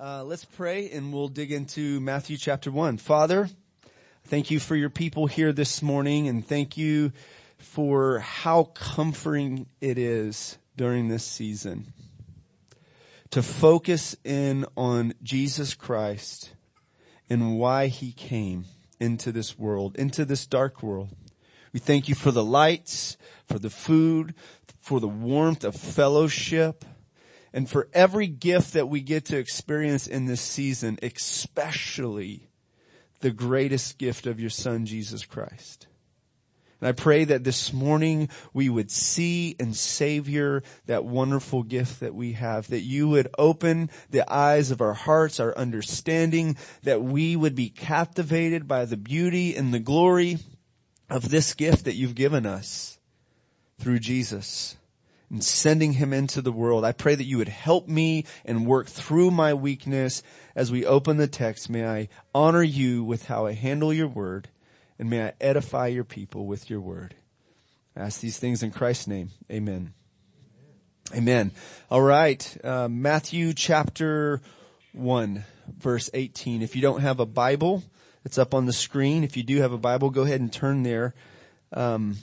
Uh, let's pray and we'll dig into Matthew chapter 1. Father, thank you for your people here this morning and thank you for how comforting it is during this season to focus in on Jesus Christ and why he came into this world, into this dark world. We thank you for the lights, for the food, for the warmth of fellowship, and for every gift that we get to experience in this season, especially the greatest gift of your son, Jesus Christ. And I pray that this morning we would see and savor that wonderful gift that we have, that you would open the eyes of our hearts, our understanding, that we would be captivated by the beauty and the glory of this gift that you've given us through Jesus and sending him into the world. I pray that you would help me and work through my weakness as we open the text. May I honor you with how I handle your word and may I edify your people with your word. I ask these things in Christ's name. Amen. Amen. All right. Uh, Matthew chapter 1 verse 18. If you don't have a Bible, it's up on the screen. If you do have a Bible, go ahead and turn there. Um,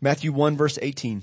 Matthew 1 verse 18.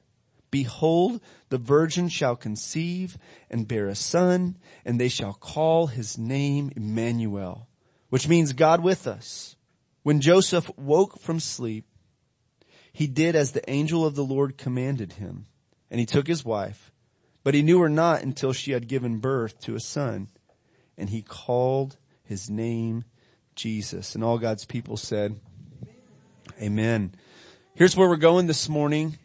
Behold, the virgin shall conceive and bear a son and they shall call his name Emmanuel, which means God with us. When Joseph woke from sleep, he did as the angel of the Lord commanded him and he took his wife, but he knew her not until she had given birth to a son and he called his name Jesus. And all God's people said, Amen. Here's where we're going this morning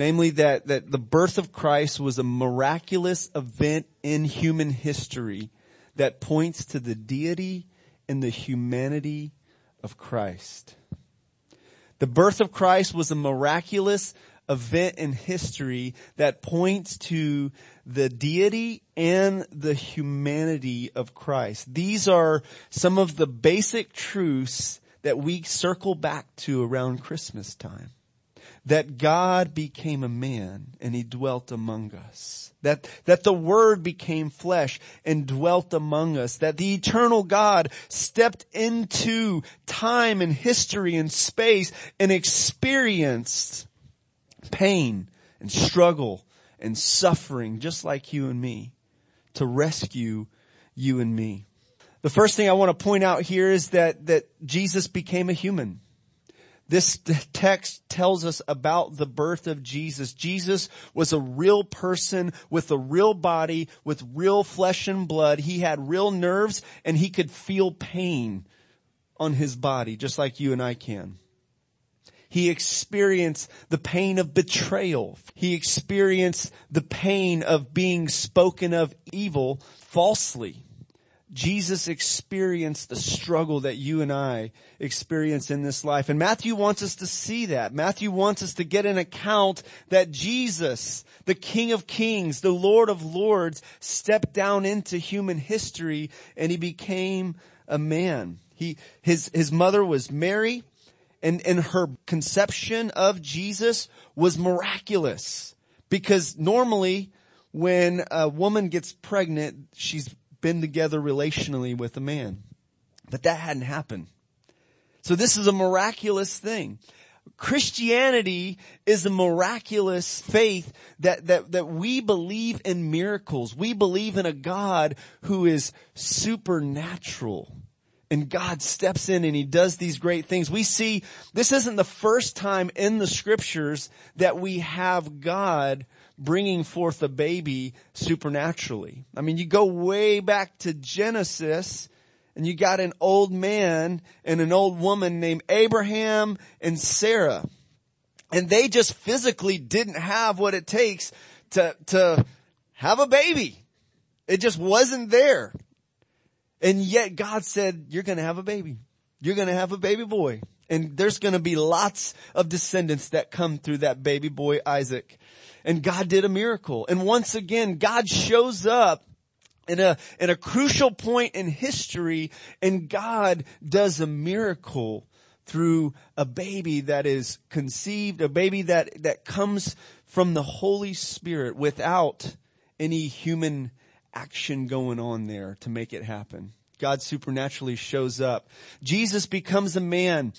Namely that, that the birth of Christ was a miraculous event in human history that points to the deity and the humanity of Christ. The birth of Christ was a miraculous event in history that points to the deity and the humanity of Christ. These are some of the basic truths that we circle back to around Christmas time that God became a man and he dwelt among us. That, that the word became flesh and dwelt among us. That the eternal God stepped into time and history and space and experienced pain and struggle and suffering just like you and me to rescue you and me. The first thing I want to point out here is that, that Jesus became a human. This text tells us about the birth of Jesus. Jesus was a real person with a real body, with real flesh and blood. He had real nerves and he could feel pain on his body, just like you and I can. He experienced the pain of betrayal. He experienced the pain of being spoken of evil falsely. Jesus experienced the struggle that you and I experience in this life. And Matthew wants us to see that. Matthew wants us to get an account that Jesus, the King of Kings, the Lord of Lords, stepped down into human history and he became a man. He, his, his mother was Mary and, and her conception of Jesus was miraculous because normally when a woman gets pregnant, she's been together relationally with a man. But that hadn't happened. So this is a miraculous thing. Christianity is a miraculous faith that, that, that we believe in miracles. We believe in a God who is supernatural and God steps in and he does these great things. We see this isn't the first time in the scriptures that we have God bringing forth a baby supernaturally. I mean, you go way back to Genesis and you got an old man and an old woman named Abraham and Sarah. And they just physically didn't have what it takes to, to have a baby. It just wasn't there. And yet God said, you're going to have a baby. You're going to have a baby boy. And there's going to be lots of descendants that come through that baby boy Isaac. And God did a miracle. And once again, God shows up in a, in a crucial point in history and God does a miracle through a baby that is conceived, a baby that, that comes from the Holy Spirit without any human action going on there to make it happen. God supernaturally shows up. Jesus becomes a man.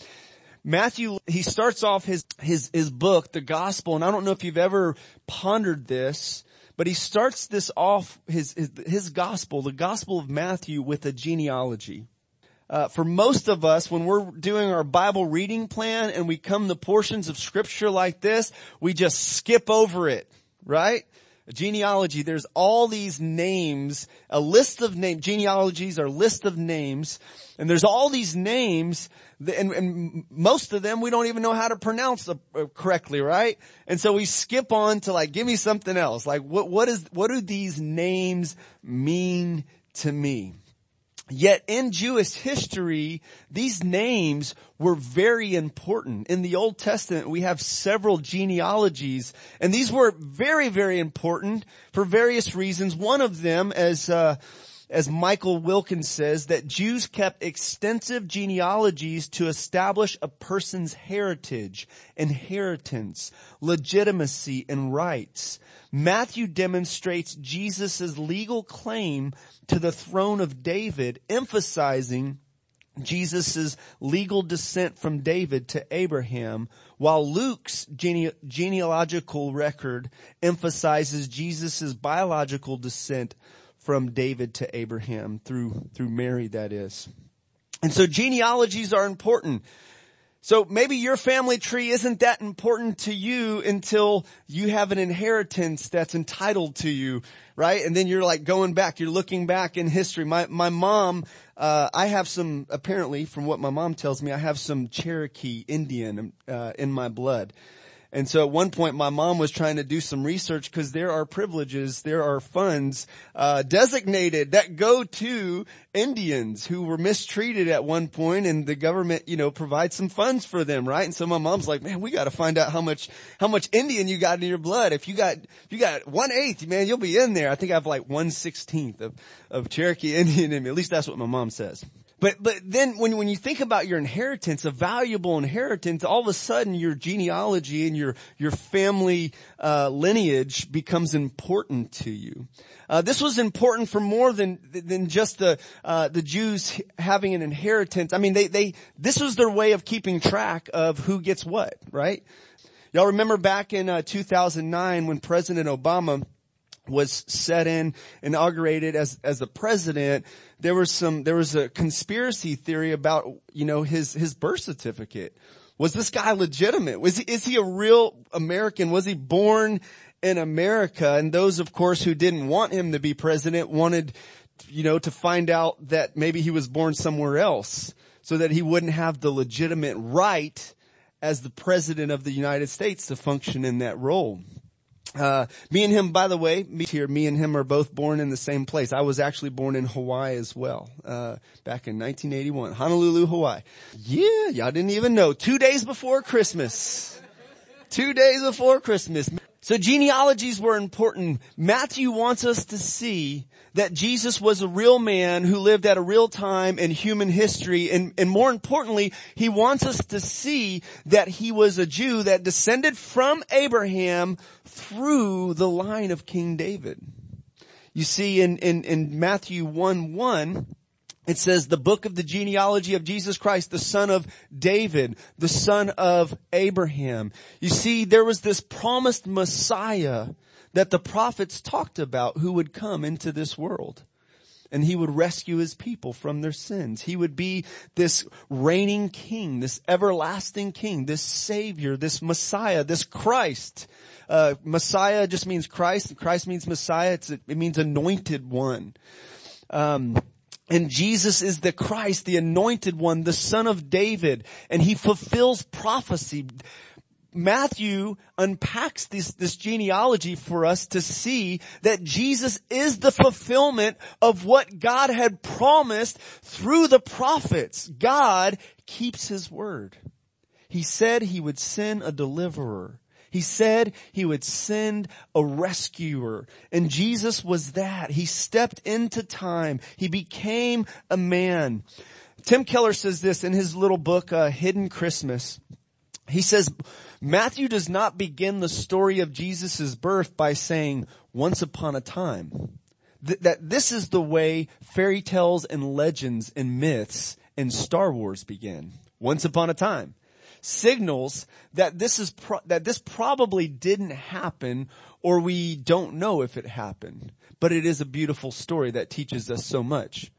Matthew, he starts off his, his, his book, the gospel, and I don't know if you've ever pondered this, but he starts this off, his, his, his gospel, the gospel of Matthew with a genealogy. Uh, for most of us, when we're doing our Bible reading plan and we come to portions of scripture like this, we just skip over it, right? Genealogy, there's all these names, a list of names, genealogies are list of names, and there's all these names, and, and most of them we don't even know how to pronounce uh, uh, correctly, right? And so we skip on to like, give me something else. Like, what, what is, what do these names mean to me? Yet in Jewish history, these names were very important. In the Old Testament, we have several genealogies, and these were very, very important for various reasons. One of them, as uh, as Michael Wilkins says, that Jews kept extensive genealogies to establish a person's heritage, inheritance, legitimacy, and rights. Matthew demonstrates Jesus' legal claim to the throne of David, emphasizing Jesus' legal descent from David to Abraham, while Luke's gene- genealogical record emphasizes Jesus' biological descent from David to Abraham through, through Mary, that is. And so genealogies are important. So maybe your family tree isn't that important to you until you have an inheritance that's entitled to you, right? And then you're like going back, you're looking back in history. My, my mom, uh, I have some, apparently from what my mom tells me, I have some Cherokee Indian, uh, in my blood. And so at one point my mom was trying to do some research because there are privileges, there are funds, uh, designated that go to Indians who were mistreated at one point and the government, you know, provides some funds for them, right? And so my mom's like, man, we gotta find out how much, how much Indian you got in your blood. If you got, if you got one eighth, man, you'll be in there. I think I have like one sixteenth of, of Cherokee Indian in me. At least that's what my mom says. But, but then when, when you think about your inheritance, a valuable inheritance, all of a sudden your genealogy and your, your family, uh, lineage becomes important to you. Uh, this was important for more than, than just the, uh, the Jews having an inheritance. I mean, they, they, this was their way of keeping track of who gets what, right? Y'all remember back in, uh, 2009 when President Obama was set in, inaugurated as, as the president, there was some, there was a conspiracy theory about, you know, his, his birth certificate. Was this guy legitimate? Was he, is he a real American? Was he born in America? And those, of course, who didn't want him to be president wanted, you know, to find out that maybe he was born somewhere else so that he wouldn't have the legitimate right as the president of the United States to function in that role. Uh, me and him, by the way, me here, me and him are both born in the same place. I was actually born in Hawaii as well, uh, back in 1981, Honolulu, Hawaii. Yeah, y'all didn't even know. Two days before Christmas. Two days before Christmas. So genealogies were important. Matthew wants us to see that Jesus was a real man who lived at a real time in human history and, and more importantly, he wants us to see that he was a Jew that descended from Abraham through the line of King David. You see in, in, in Matthew 1 1, it says the book of the genealogy of Jesus Christ, the son of David, the son of Abraham. You see, there was this promised Messiah that the prophets talked about who would come into this world. and he would rescue his people from their sins. He would be this reigning king, this everlasting king, this savior, this messiah, this Christ. Uh, messiah just means Christ. And Christ means messiah. It's, it means anointed one. Um, and Jesus is the Christ, the anointed one, the son of David, and he fulfills prophecy. Matthew unpacks this, this genealogy for us to see that Jesus is the fulfillment of what God had promised through the prophets. God keeps his word. He said he would send a deliverer. He said he would send a rescuer. And Jesus was that. He stepped into time. He became a man. Tim Keller says this in his little book, uh, Hidden Christmas. He says, Matthew does not begin the story of Jesus' birth by saying, once upon a time. Th- that this is the way fairy tales and legends and myths and Star Wars begin. Once upon a time. Signals that this is, pro- that this probably didn't happen or we don't know if it happened. But it is a beautiful story that teaches us so much.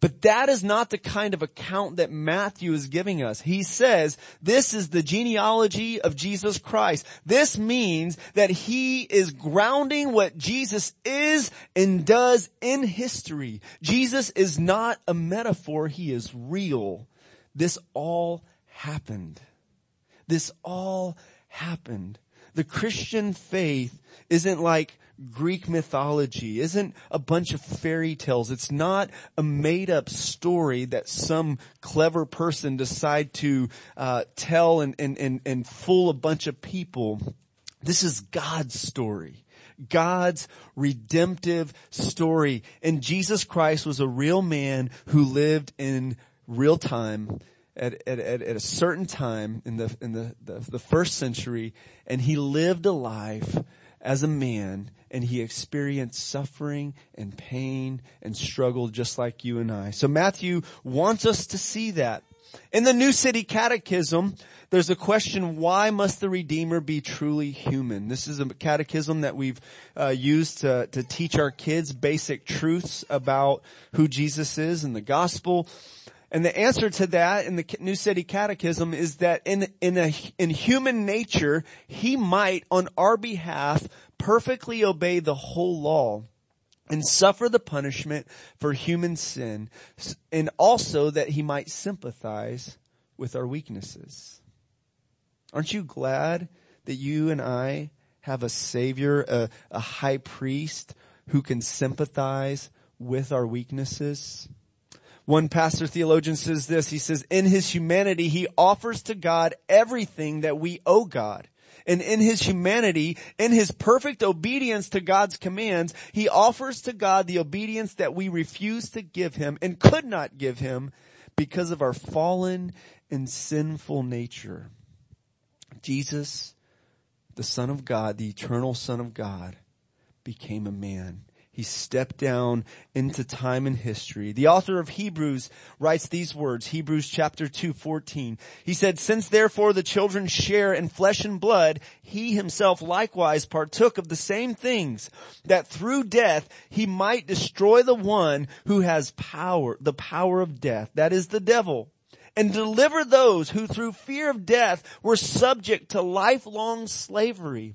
But that is not the kind of account that Matthew is giving us. He says this is the genealogy of Jesus Christ. This means that he is grounding what Jesus is and does in history. Jesus is not a metaphor. He is real. This all happened. This all happened. The Christian faith isn't like Greek mythology isn't a bunch of fairy tales. It's not a made up story that some clever person decide to uh, tell and, and, and, and fool a bunch of people. This is God's story. God's redemptive story. And Jesus Christ was a real man who lived in real time at, at, at, a certain time in the, in the, the, the first century and he lived a life as a man and he experienced suffering and pain and struggle just like you and I. So Matthew wants us to see that. In the New City Catechism, there's a question, why must the Redeemer be truly human? This is a catechism that we've uh, used to, to teach our kids basic truths about who Jesus is and the gospel. And the answer to that in the New City Catechism is that in, in a, in human nature, he might on our behalf perfectly obey the whole law and suffer the punishment for human sin and also that he might sympathize with our weaknesses. Aren't you glad that you and I have a savior, a, a high priest who can sympathize with our weaknesses? One pastor theologian says this, he says, in his humanity, he offers to God everything that we owe God. And in his humanity, in his perfect obedience to God's commands, he offers to God the obedience that we refuse to give him and could not give him because of our fallen and sinful nature. Jesus, the Son of God, the eternal Son of God, became a man he stepped down into time and history. The author of Hebrews writes these words, Hebrews chapter 2, 14. He said, since therefore the children share in flesh and blood, he himself likewise partook of the same things, that through death he might destroy the one who has power, the power of death, that is the devil, and deliver those who through fear of death were subject to lifelong slavery.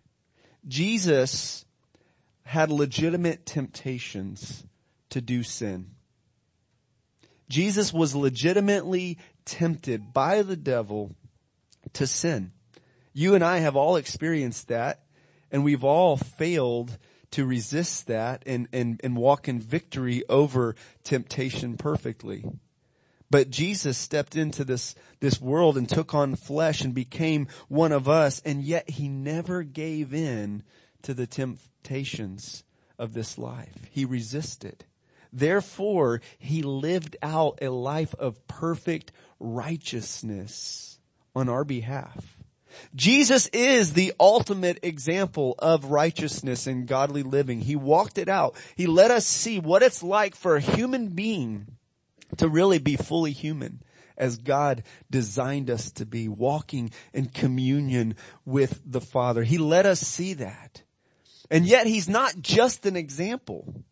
Jesus had legitimate temptations to do sin. Jesus was legitimately tempted by the devil to sin. You and I have all experienced that and we've all failed to resist that and, and, and walk in victory over temptation perfectly. But Jesus stepped into this, this world and took on flesh and became one of us, and yet he never gave in to the temptations of this life. He resisted. Therefore, he lived out a life of perfect righteousness on our behalf. Jesus is the ultimate example of righteousness and godly living. He walked it out. He let us see what it's like for a human being to really be fully human as God designed us to be, walking in communion with the Father. He let us see that. And yet He's not just an example.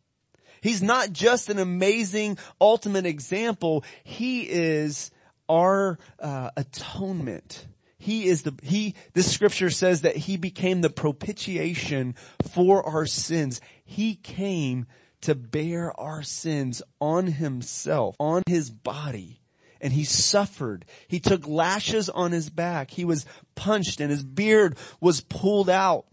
He's not just an amazing ultimate example. He is our uh, atonement. He is the, he, this scripture says that he became the propitiation for our sins. He came to bear our sins on himself, on his body. And he suffered. He took lashes on his back. He was punched and his beard was pulled out.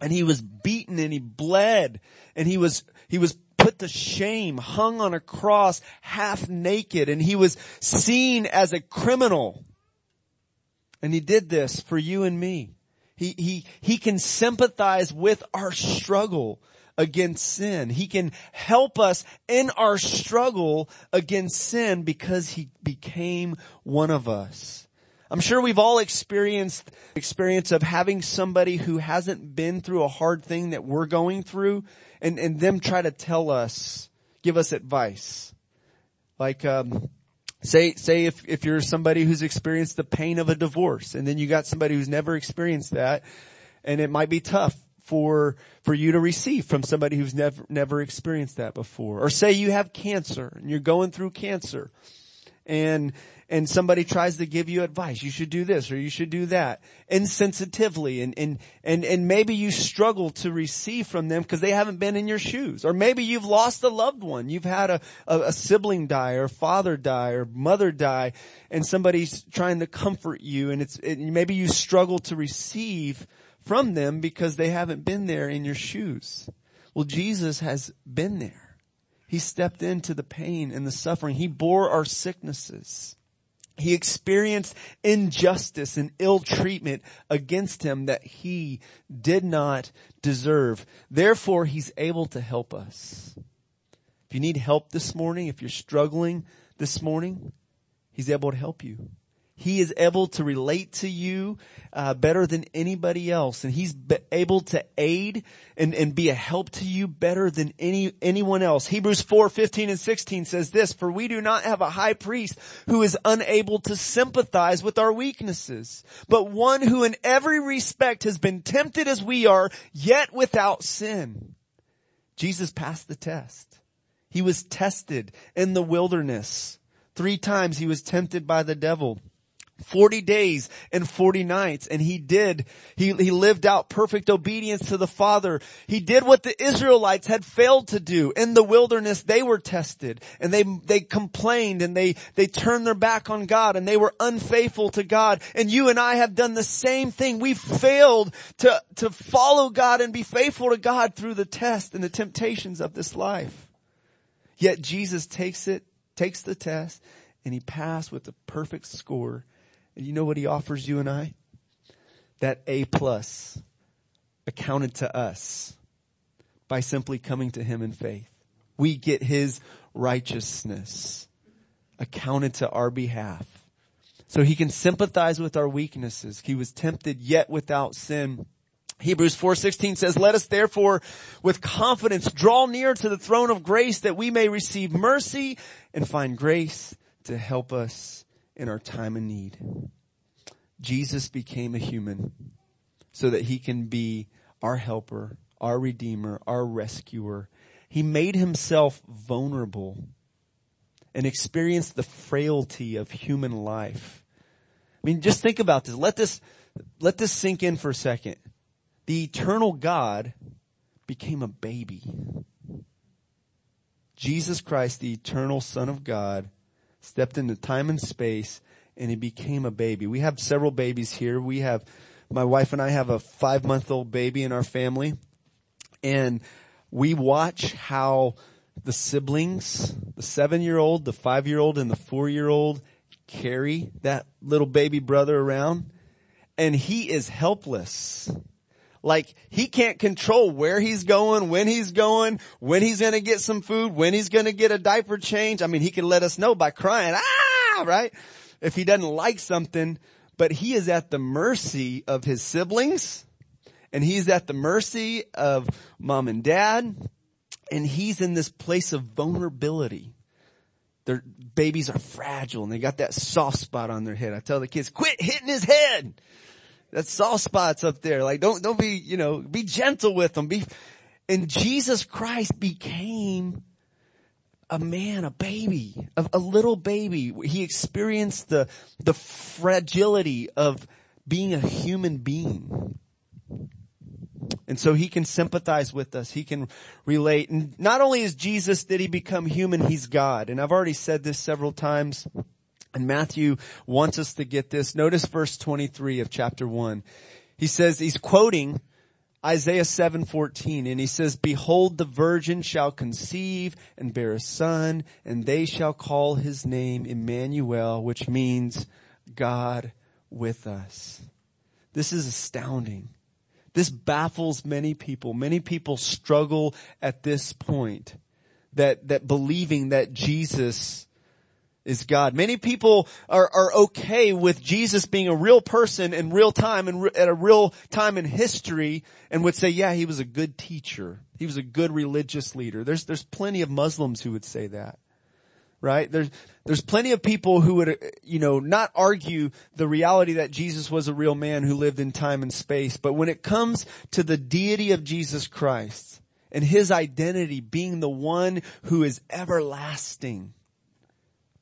And he was beaten and he bled. And he was, he was put to shame, hung on a cross, half naked. And he was seen as a criminal. And he did this for you and me. He, he, he can sympathize with our struggle against sin. He can help us in our struggle against sin because he became one of us. I'm sure we've all experienced experience of having somebody who hasn't been through a hard thing that we're going through and, and them try to tell us, give us advice. Like, um, Say, say if, if you're somebody who's experienced the pain of a divorce and then you got somebody who's never experienced that and it might be tough for, for you to receive from somebody who's never, never experienced that before. Or say you have cancer and you're going through cancer and, and somebody tries to give you advice. You should do this or you should do that insensitively and, and, and, and maybe you struggle to receive from them because they haven't been in your shoes. Or maybe you've lost a loved one. You've had a, a, a sibling die or father die or mother die and somebody's trying to comfort you and it's, it, maybe you struggle to receive from them because they haven't been there in your shoes. Well, Jesus has been there. He stepped into the pain and the suffering. He bore our sicknesses. He experienced injustice and ill treatment against him that he did not deserve. Therefore, he's able to help us. If you need help this morning, if you're struggling this morning, he's able to help you. He is able to relate to you uh, better than anybody else, and He's able to aid and, and be a help to you better than any anyone else. Hebrews four fifteen and sixteen says this: "For we do not have a high priest who is unable to sympathize with our weaknesses, but one who in every respect has been tempted as we are, yet without sin." Jesus passed the test. He was tested in the wilderness. Three times he was tempted by the devil. 40 days and 40 nights and he did, he, he lived out perfect obedience to the Father. He did what the Israelites had failed to do. In the wilderness they were tested and they, they complained and they, they turned their back on God and they were unfaithful to God. And you and I have done the same thing. We failed to, to follow God and be faithful to God through the test and the temptations of this life. Yet Jesus takes it, takes the test and he passed with a perfect score you know what he offers you and I? That A plus accounted to us by simply coming to him in faith. We get his righteousness accounted to our behalf. So he can sympathize with our weaknesses. He was tempted yet without sin. Hebrews 4:16 says, "Let us therefore with confidence draw near to the throne of grace that we may receive mercy and find grace to help us in our time of need. Jesus became a human so that he can be our helper, our redeemer, our rescuer. He made himself vulnerable and experienced the frailty of human life. I mean, just think about this. Let this, let this sink in for a second. The eternal God became a baby. Jesus Christ, the eternal son of God, stepped into time and space and he became a baby. We have several babies here. We have, my wife and I have a five month old baby in our family and we watch how the siblings, the seven year old, the five year old and the four year old carry that little baby brother around and he is helpless. Like he can't control where he's going, when he's going, when he's gonna get some food, when he's gonna get a diaper change. I mean, he can let us know by crying, ah, right? If he doesn't like something, but he is at the mercy of his siblings and he's at the mercy of mom and dad and he's in this place of vulnerability. Their babies are fragile and they got that soft spot on their head. I tell the kids, quit hitting his head. That soft spots up there. Like don't, don't be, you know, be gentle with them. Be, and Jesus Christ became a man, a baby, a, a little baby. He experienced the, the fragility of being a human being. And so he can sympathize with us. He can relate. And not only is Jesus, did he become human, he's God. And I've already said this several times. And Matthew wants us to get this. Notice verse 23 of chapter 1. He says, he's quoting Isaiah 7:14 and he says, "Behold the virgin shall conceive and bear a son, and they shall call his name Emmanuel, which means God with us." This is astounding. This baffles many people. Many people struggle at this point that that believing that Jesus is God. Many people are, are okay with Jesus being a real person in real time and re- at a real time in history and would say, yeah, he was a good teacher. He was a good religious leader. There's, there's plenty of Muslims who would say that. Right? There's, there's plenty of people who would, you know, not argue the reality that Jesus was a real man who lived in time and space. But when it comes to the deity of Jesus Christ and his identity being the one who is everlasting,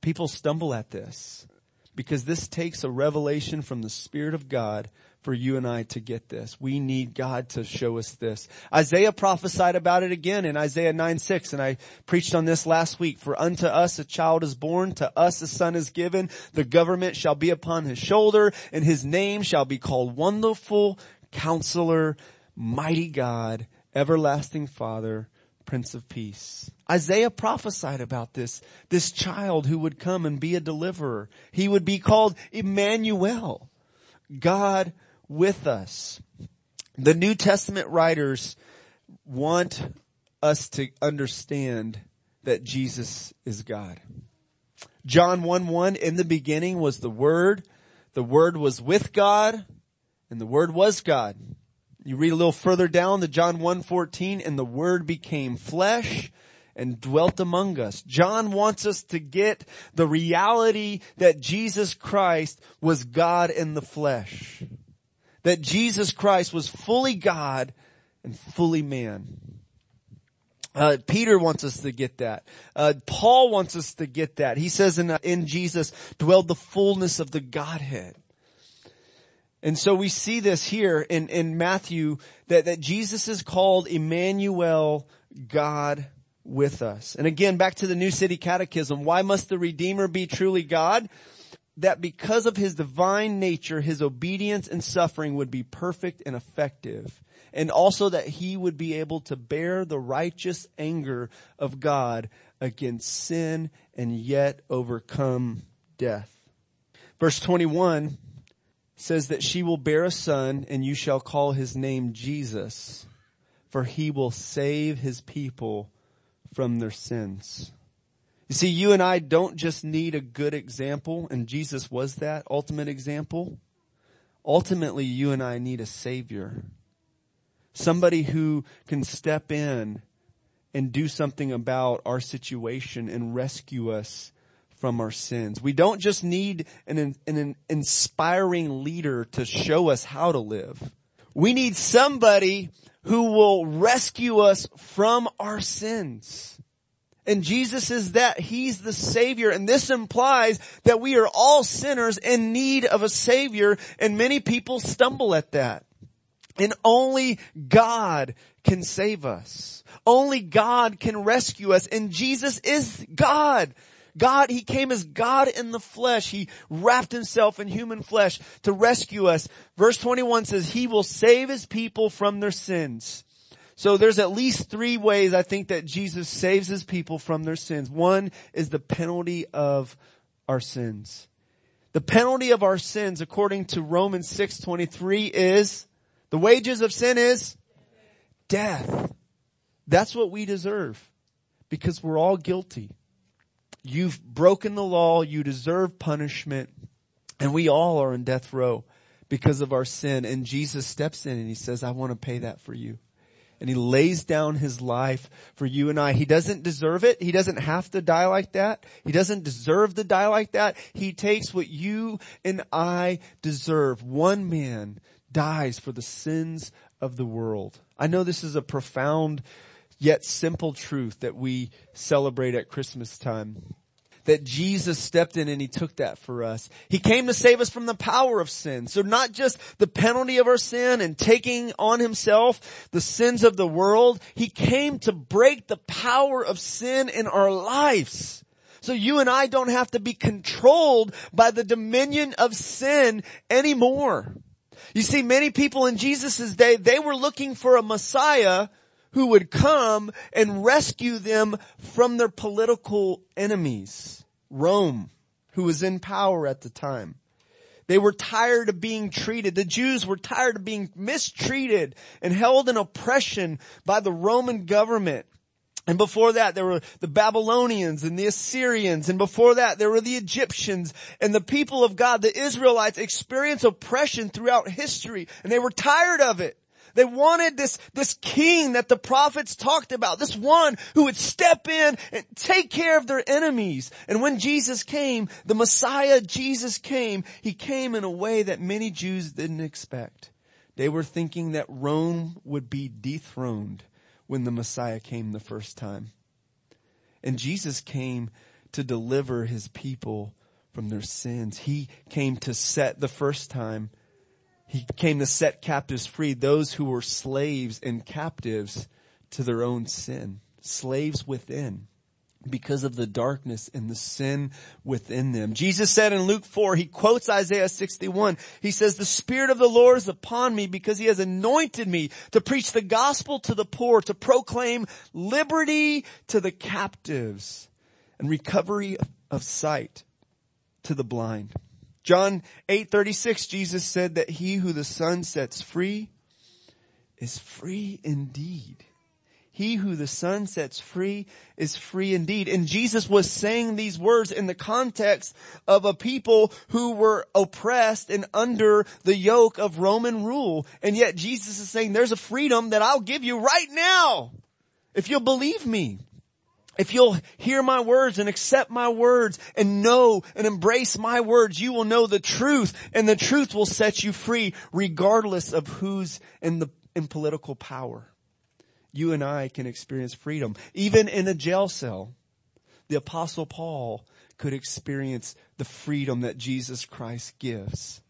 People stumble at this because this takes a revelation from the Spirit of God for you and I to get this. We need God to show us this. Isaiah prophesied about it again in Isaiah 9, 6, and I preached on this last week. For unto us a child is born, to us a son is given, the government shall be upon his shoulder, and his name shall be called Wonderful Counselor, Mighty God, Everlasting Father, Prince of Peace. Isaiah prophesied about this, this child who would come and be a deliverer. He would be called Emmanuel, God with us. The New Testament writers want us to understand that Jesus is God. John 1 1, in the beginning was the Word, the Word was with God, and the Word was God. You read a little further down to John 1:14 and the word became flesh and dwelt among us. John wants us to get the reality that Jesus Christ was God in the flesh. That Jesus Christ was fully God and fully man. Uh, Peter wants us to get that. Uh, Paul wants us to get that. He says in, uh, in Jesus dwelled the fullness of the Godhead. And so we see this here in, in Matthew that, that Jesus is called Emmanuel, God with us. And again, back to the New City Catechism. Why must the Redeemer be truly God? That because of his divine nature, his obedience and suffering would be perfect and effective. And also that he would be able to bear the righteous anger of God against sin and yet overcome death. Verse 21 says that she will bear a son and you shall call his name Jesus, for he will save his people from their sins. You see, you and I don't just need a good example, and Jesus was that ultimate example. Ultimately, you and I need a savior. Somebody who can step in and do something about our situation and rescue us from our sins. We don't just need an, an inspiring leader to show us how to live. We need somebody who will rescue us from our sins. And Jesus is that. He's the Savior. And this implies that we are all sinners in need of a Savior. And many people stumble at that. And only God can save us. Only God can rescue us. And Jesus is God. God, He came as God in the flesh. He wrapped Himself in human flesh to rescue us. Verse 21 says, He will save His people from their sins. So there's at least three ways I think that Jesus saves His people from their sins. One is the penalty of our sins. The penalty of our sins, according to Romans 6.23, is The wages of sin is death. That's what we deserve because we're all guilty. You've broken the law. You deserve punishment and we all are in death row because of our sin. And Jesus steps in and he says, I want to pay that for you. And he lays down his life for you and I. He doesn't deserve it. He doesn't have to die like that. He doesn't deserve to die like that. He takes what you and I deserve. One man dies for the sins of the world. I know this is a profound yet simple truth that we celebrate at Christmas time that Jesus stepped in and he took that for us. He came to save us from the power of sin. So not just the penalty of our sin and taking on himself the sins of the world. He came to break the power of sin in our lives. So you and I don't have to be controlled by the dominion of sin anymore. You see, many people in Jesus' day, they were looking for a Messiah who would come and rescue them from their political enemies. Rome, who was in power at the time. They were tired of being treated. The Jews were tired of being mistreated and held in oppression by the Roman government. And before that, there were the Babylonians and the Assyrians. And before that, there were the Egyptians and the people of God, the Israelites experienced oppression throughout history and they were tired of it. They wanted this, this king that the prophets talked about, this one who would step in and take care of their enemies. And when Jesus came, the Messiah Jesus came, he came in a way that many Jews didn't expect. They were thinking that Rome would be dethroned when the Messiah came the first time. And Jesus came to deliver his people from their sins. He came to set the first time he came to set captives free, those who were slaves and captives to their own sin, slaves within because of the darkness and the sin within them. Jesus said in Luke 4, he quotes Isaiah 61. He says, the Spirit of the Lord is upon me because he has anointed me to preach the gospel to the poor, to proclaim liberty to the captives and recovery of sight to the blind. John 8:36 Jesus said that he who the son sets free is free indeed. He who the son sets free is free indeed. And Jesus was saying these words in the context of a people who were oppressed and under the yoke of Roman rule. And yet Jesus is saying there's a freedom that I'll give you right now if you'll believe me. If you'll hear my words and accept my words and know and embrace my words, you will know the truth and the truth will set you free regardless of who's in the, in political power. You and I can experience freedom. Even in a jail cell, the apostle Paul could experience the freedom that Jesus Christ gives.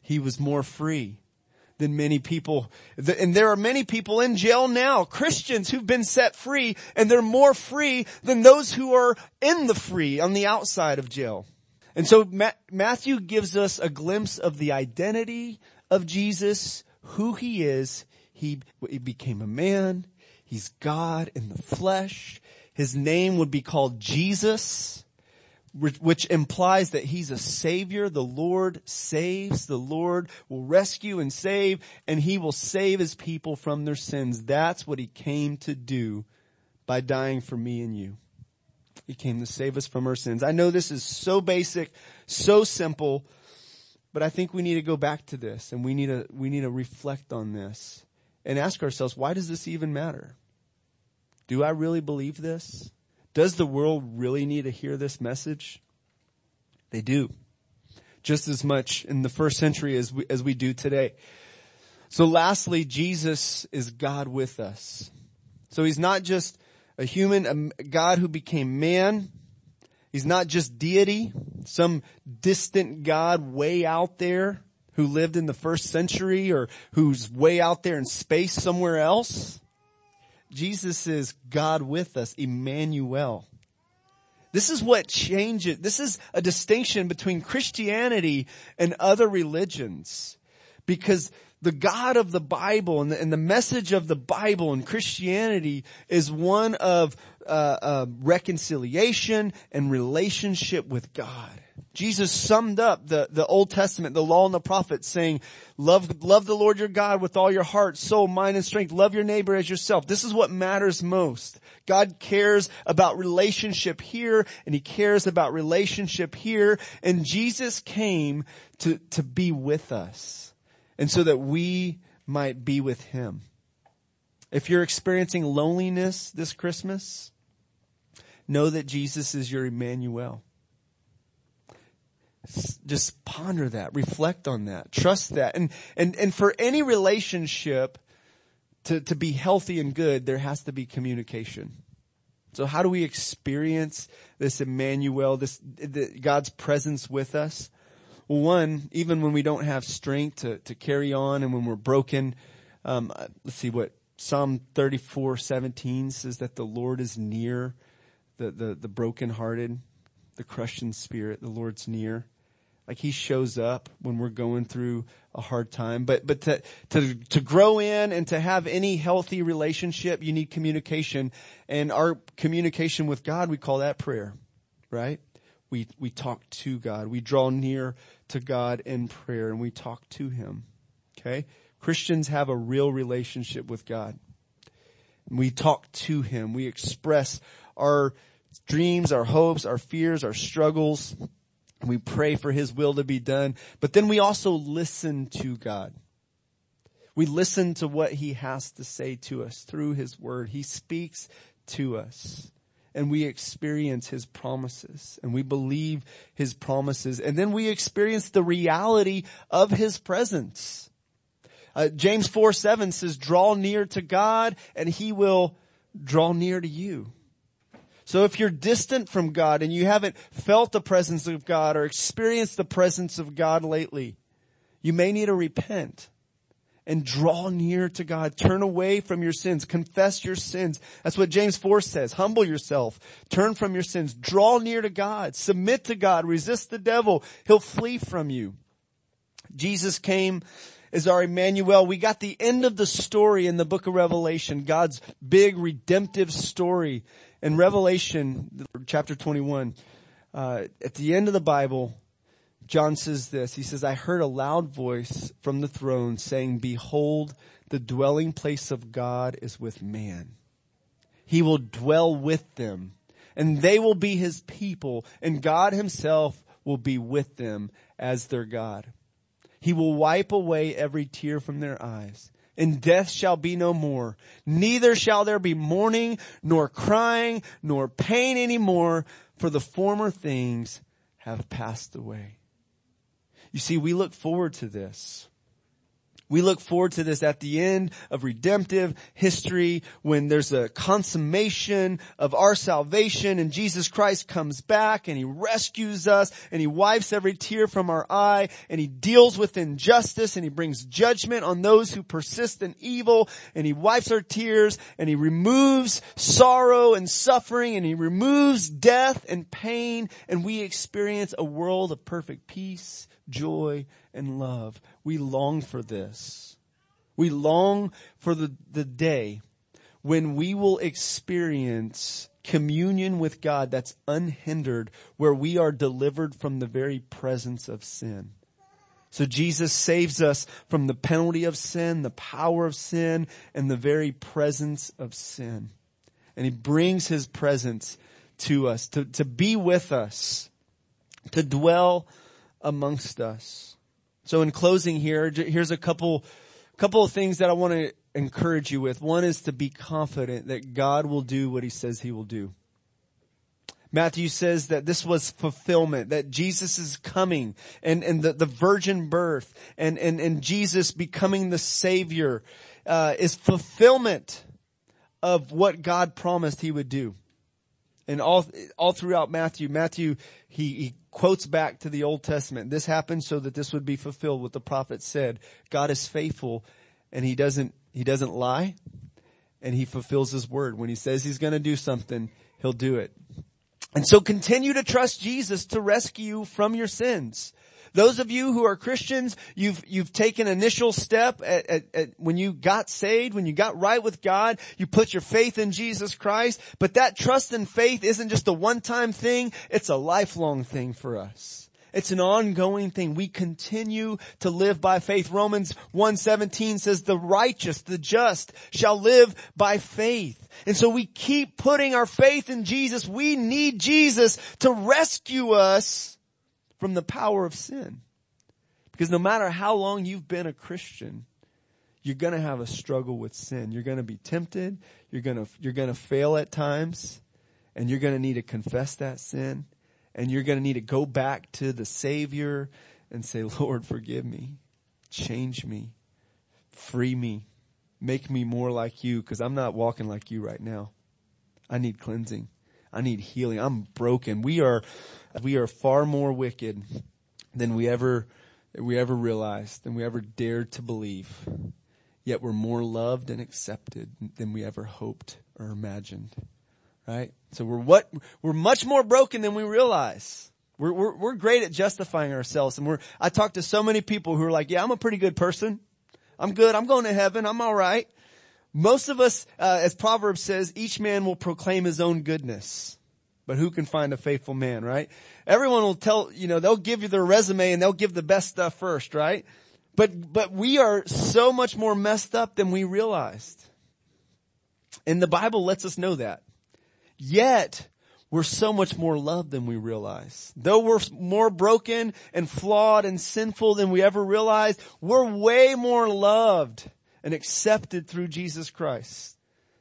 He was more free than many people. And there are many people in jail now, Christians who've been set free, and they're more free than those who are in the free on the outside of jail. And so Matthew gives us a glimpse of the identity of Jesus, who he is. He, he became a man. He's God in the flesh. His name would be called Jesus which implies that he's a savior. The Lord saves. The Lord will rescue and save and he will save his people from their sins. That's what he came to do by dying for me and you. He came to save us from our sins. I know this is so basic, so simple, but I think we need to go back to this and we need to, we need to reflect on this and ask ourselves, why does this even matter? Do I really believe this? Does the world really need to hear this message? They do. Just as much in the first century as we, as we do today. So lastly, Jesus is God with us. So he's not just a human, a God who became man. He's not just deity, some distant God way out there who lived in the first century or who's way out there in space somewhere else. Jesus is God with us, Emmanuel. This is what changes, this is a distinction between Christianity and other religions. Because the God of the Bible and the, and the message of the Bible and Christianity is one of uh, uh, reconciliation and relationship with God. Jesus summed up the, the Old Testament, the law and the prophets saying, love, love the Lord your God with all your heart, soul, mind, and strength. Love your neighbor as yourself. This is what matters most. God cares about relationship here and he cares about relationship here. And Jesus came to, to be with us and so that we might be with him. If you're experiencing loneliness this Christmas, know that Jesus is your Emmanuel. Just ponder that, reflect on that, trust that. And, and, and for any relationship to, to be healthy and good, there has to be communication. So how do we experience this Emmanuel, this, the, God's presence with us? Well, one, even when we don't have strength to, to carry on and when we're broken, um, let's see what Psalm 34, 17 says that the Lord is near the, the, the brokenhearted, the crushed in spirit, the Lord's near. Like he shows up when we're going through a hard time. But, but to, to, to grow in and to have any healthy relationship, you need communication. And our communication with God, we call that prayer, right? We, we talk to God. We draw near to God in prayer and we talk to Him. Okay? Christians have a real relationship with God. We talk to Him. We express our dreams, our hopes, our fears, our struggles. We pray for His will to be done. But then we also listen to God. We listen to what He has to say to us through His Word. He speaks to us and we experience His promises and we believe His promises and then we experience the reality of His presence. Uh, James 4 7 says, draw near to God and He will draw near to you. So if you're distant from God and you haven't felt the presence of God or experienced the presence of God lately, you may need to repent and draw near to God. Turn away from your sins. Confess your sins. That's what James 4 says. Humble yourself. Turn from your sins. Draw near to God. Submit to God. Resist the devil. He'll flee from you. Jesus came is our Emmanuel. We got the end of the story in the book of Revelation, God's big redemptive story. In Revelation, chapter 21, uh, at the end of the Bible, John says this. He says, I heard a loud voice from the throne saying, behold, the dwelling place of God is with man. He will dwell with them and they will be his people and God himself will be with them as their God. He will wipe away every tear from their eyes and death shall be no more. Neither shall there be mourning, nor crying, nor pain anymore, for the former things have passed away. You see, we look forward to this. We look forward to this at the end of redemptive history when there's a consummation of our salvation and Jesus Christ comes back and he rescues us and he wipes every tear from our eye and he deals with injustice and he brings judgment on those who persist in evil and he wipes our tears and he removes sorrow and suffering and he removes death and pain and we experience a world of perfect peace, joy, and love. We long for this. We long for the, the day when we will experience communion with God that's unhindered, where we are delivered from the very presence of sin. So Jesus saves us from the penalty of sin, the power of sin, and the very presence of sin. And He brings His presence to us, to, to be with us, to dwell amongst us. So in closing here, here's a couple, couple of things that I want to encourage you with. One is to be confident that God will do what he says he will do. Matthew says that this was fulfillment, that Jesus is coming and, and the, the virgin birth and, and, and Jesus becoming the savior, uh, is fulfillment of what God promised he would do. And all, all throughout Matthew, Matthew, he, he quotes back to the Old Testament. This happened so that this would be fulfilled what the prophet said. God is faithful and he doesn't, he doesn't lie and he fulfills his word. When he says he's going to do something, he'll do it. And so continue to trust Jesus to rescue you from your sins. Those of you who are Christians, you've, you've taken initial step at, at, at when you got saved, when you got right with God, you put your faith in Jesus Christ, but that trust and faith isn't just a one-time thing, it's a lifelong thing for us. It's an ongoing thing. We continue to live by faith. Romans 1:17 says the righteous, the just shall live by faith. And so we keep putting our faith in Jesus. We need Jesus to rescue us from the power of sin. Because no matter how long you've been a Christian, you're gonna have a struggle with sin. You're gonna be tempted. You're gonna, you're gonna fail at times and you're gonna need to confess that sin and you're gonna need to go back to the Savior and say, Lord, forgive me. Change me. Free me. Make me more like you because I'm not walking like you right now. I need cleansing. I need healing. I'm broken. We are, we are far more wicked than we ever, we ever realized, than we ever dared to believe. Yet we're more loved and accepted than we ever hoped or imagined. Right? So we're what, we're much more broken than we realize. We're, we're, we're great at justifying ourselves and we're, I talk to so many people who are like, yeah, I'm a pretty good person. I'm good. I'm going to heaven. I'm alright. Most of us, uh, as Proverbs says, each man will proclaim his own goodness. But who can find a faithful man, right? Everyone will tell, you know, they'll give you their resume and they'll give the best stuff first, right? But, but we are so much more messed up than we realized. And the Bible lets us know that. Yet, we're so much more loved than we realize. Though we're more broken and flawed and sinful than we ever realized, we're way more loved and accepted through Jesus Christ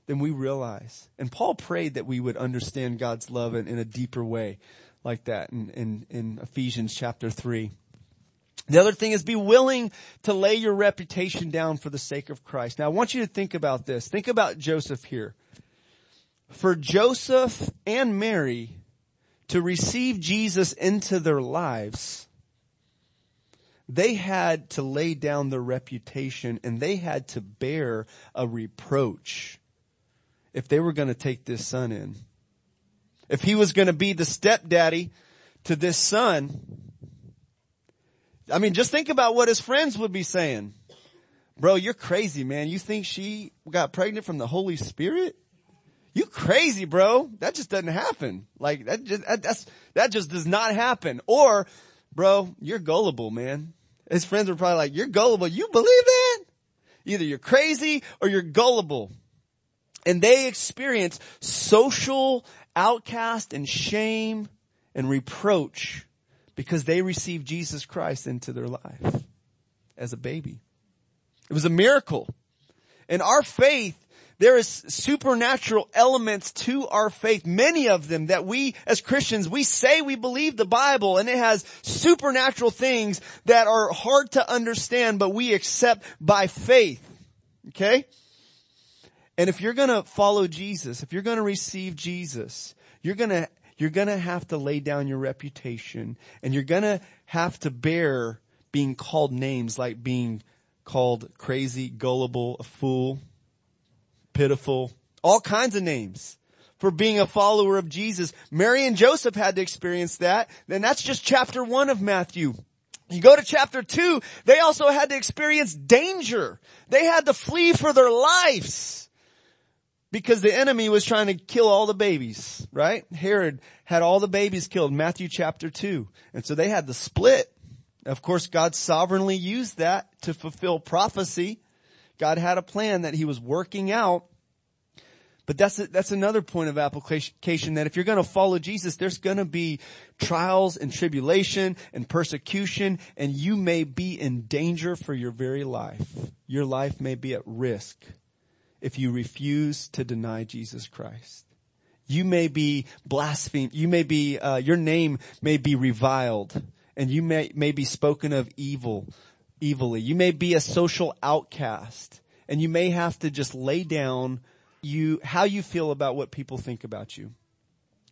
than we realize. And Paul prayed that we would understand God's love in, in a deeper way like that in, in, in Ephesians chapter 3. The other thing is be willing to lay your reputation down for the sake of Christ. Now I want you to think about this. Think about Joseph here for Joseph and Mary to receive Jesus into their lives, they had to lay down their reputation and they had to bear a reproach if they were going to take this son in. If he was going to be the stepdaddy to this son, I mean, just think about what his friends would be saying. Bro, you're crazy, man. You think she got pregnant from the Holy Spirit? you crazy, bro. That just doesn't happen. Like that just, that, that's, that just does not happen. Or, bro, you're gullible, man. His friends were probably like, you're gullible. You believe that? Either you're crazy or you're gullible. And they experience social outcast and shame and reproach because they received Jesus Christ into their life as a baby. It was a miracle. In our faith there is supernatural elements to our faith, many of them that we as Christians, we say we believe the Bible and it has supernatural things that are hard to understand, but we accept by faith. Okay? And if you're gonna follow Jesus, if you're gonna receive Jesus, you're gonna, you're gonna have to lay down your reputation and you're gonna have to bear being called names like being called crazy, gullible, a fool, pitiful, all kinds of names for being a follower of Jesus. Mary and Joseph had to experience that. Then that's just chapter one of Matthew. You go to chapter two, they also had to experience danger. They had to flee for their lives because the enemy was trying to kill all the babies, right? Herod had all the babies killed, Matthew chapter two. And so they had to split. Of course, God sovereignly used that to fulfill prophecy. God had a plan that he was working out. But that's, a, that's another point of application that if you're going to follow Jesus, there's going to be trials and tribulation and persecution and you may be in danger for your very life. Your life may be at risk if you refuse to deny Jesus Christ. You may be blasphemed. You may be, uh, your name may be reviled and you may, may be spoken of evil evilly. You may be a social outcast and you may have to just lay down you, how you feel about what people think about you.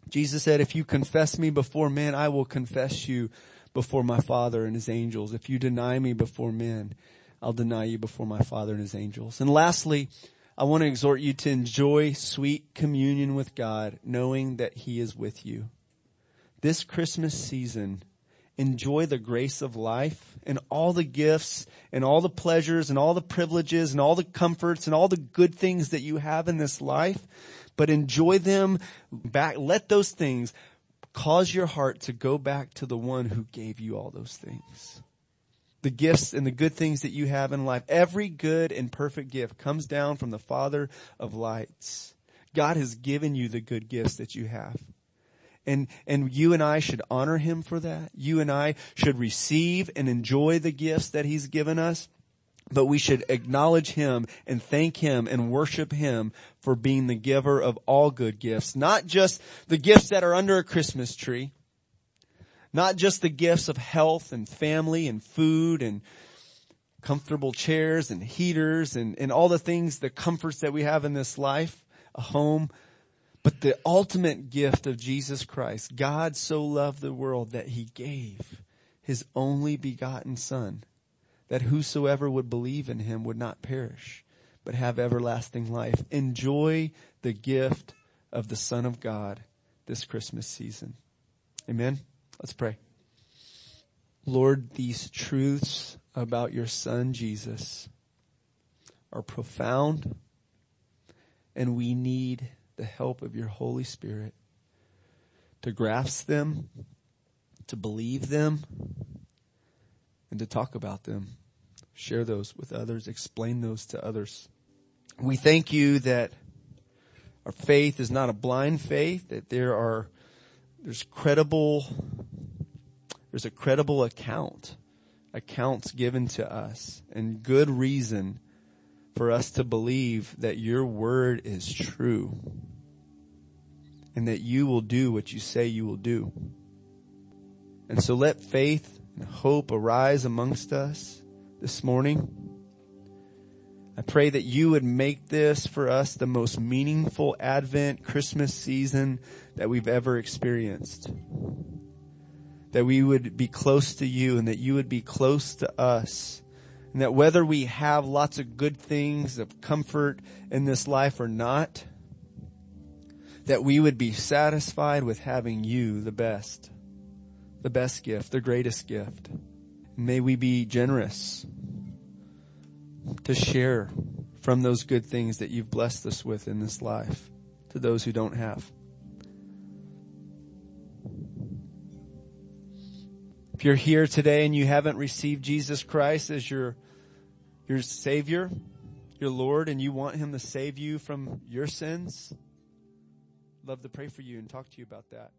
Jesus said, if you confess me before men, I will confess you before my Father and his angels. If you deny me before men, I'll deny you before my Father and his angels. And lastly, I want to exhort you to enjoy sweet communion with God, knowing that he is with you. This Christmas season, enjoy the grace of life and all the gifts and all the pleasures and all the privileges and all the comforts and all the good things that you have in this life, but enjoy them back. Let those things cause your heart to go back to the one who gave you all those things. The gifts and the good things that you have in life. Every good and perfect gift comes down from the Father of lights. God has given you the good gifts that you have. And, and you and I should honor him for that. You and I should receive and enjoy the gifts that he's given us. But we should acknowledge him and thank him and worship him for being the giver of all good gifts. Not just the gifts that are under a Christmas tree. Not just the gifts of health and family and food and comfortable chairs and heaters and, and all the things, the comforts that we have in this life, a home. But the ultimate gift of Jesus Christ, God so loved the world that he gave his only begotten son that whosoever would believe in him would not perish, but have everlasting life. Enjoy the gift of the Son of God this Christmas season. Amen. Let's pray. Lord, these truths about your son Jesus are profound and we need the help of your Holy Spirit to grasp them, to believe them, and to talk about them. Share those with others, explain those to others. We thank you that our faith is not a blind faith, that there are, there's credible, there's a credible account, accounts given to us and good reason for us to believe that your word is true and that you will do what you say you will do. And so let faith and hope arise amongst us this morning. I pray that you would make this for us the most meaningful Advent Christmas season that we've ever experienced. That we would be close to you and that you would be close to us. And that whether we have lots of good things of comfort in this life or not, that we would be satisfied with having you the best the best gift, the greatest gift. May we be generous to share from those good things that you've blessed us with in this life to those who don't have. You're here today and you haven't received Jesus Christ as your, your savior, your Lord, and you want him to save you from your sins, love to pray for you and talk to you about that.